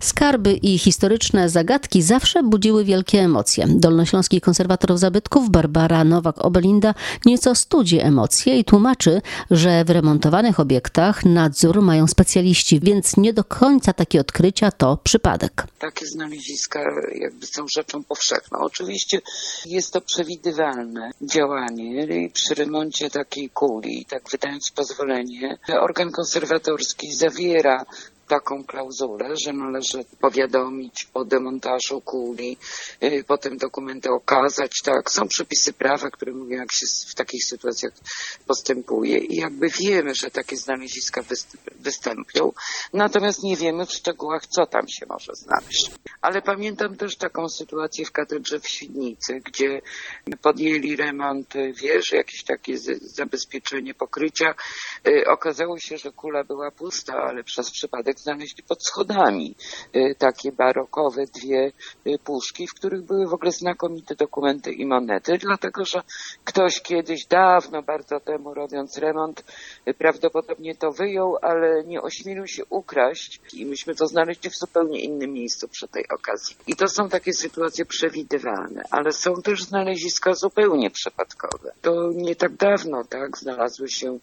Skarby i historyczne zagadki zawsze budziły wielkie emocje. Dolnośląski konserwator zabytków Barbara Nowak-Obelinda nieco studzi emocje i tłumaczy, że w remontowanych obiektach nadzór mają specjaliści, więc nie do końca takie odkrycia to przypadek. takie znaleziska jakby są rzeczą powszechną. Oczywiście jest to przewidywalne działanie i przy remoncie takiej kuli, tak wydając pozwolenie, organ konserwatorski zawiera taką klauzulę, że należy powiadomić o demontażu kuli, y, potem dokumenty okazać, tak. Są przepisy prawa, które mówią, jak się w takich sytuacjach postępuje i jakby wiemy, że takie znaleziska wyst- występują, natomiast nie wiemy w szczegółach, co tam się może znaleźć. Ale pamiętam też taką sytuację w katedrze w Świdnicy, gdzie podjęli remont y, wieży, jakieś takie zabezpieczenie pokrycia. Y, Okazało się, że kula była pusta, ale przez przypadek znaleźli pod schodami y, takie barokowe dwie y, puszki, w których były w ogóle znakomite dokumenty i monety, dlatego że ktoś kiedyś dawno, bardzo temu robiąc remont, prawdopodobnie to wyjął, ale nie ośmielił się ukraść i myśmy to znaleźli w zupełnie innym miejscu przy tej okazji. I to są takie sytuacje przewidywalne, ale są też znaleziska zupełnie przypadkowe. To nie tak dawno, tak, znalazły się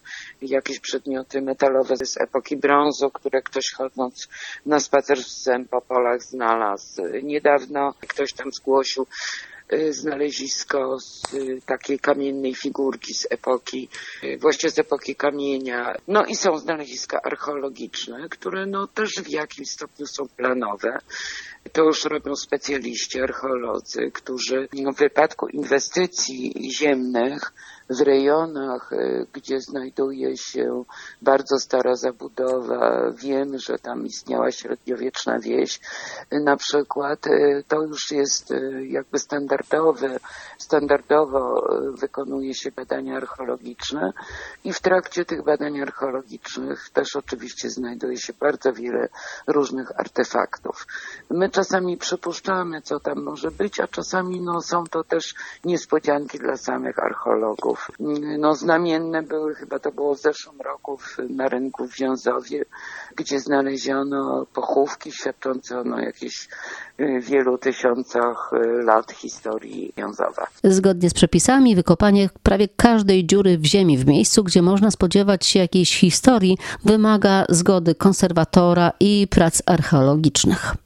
jakieś przedmioty metalowe z epoki brązu, które ktoś chodząc na spacer z psem po polach znalazł. Niedawno ktoś tam zgłosił y, znalezisko z y, takiej kamiennej figurki z epoki, y, właściwie z epoki kamienia. No i są znaleziska archeologiczne, które no też w jakimś stopniu są planowe. To już robią specjaliści, archeolodzy, którzy w wypadku inwestycji ziemnych w rejonach, y, gdzie znajduje się bardzo stara zabudowa, wiemy, że tam istniała średniowieczna wieś, na przykład, y, to już jest y, jakby standardowe, standardowo wykonuje się badania archeologiczne i w trakcie tych badań archeologicznych też oczywiście znajduje się bardzo wiele różnych artefaktów. My czasami przypuszczamy, co tam może być, a czasami no, są to też niespodzianki dla samych archeologów. No, znamienne były, chyba to było w zeszłym roku na rynku w Wiązowie, gdzie znaleziono pochówki świadczące o no, jakichś y, wielu tysiącach y, lat historii Wiązowa. Zgodnie z przepisami, wykopanie prawie każdej dziury w ziemi w miejscu, gdzie można spodziewać się jakiejś historii, wymaga zgody konserwatora i prac archeologicznych.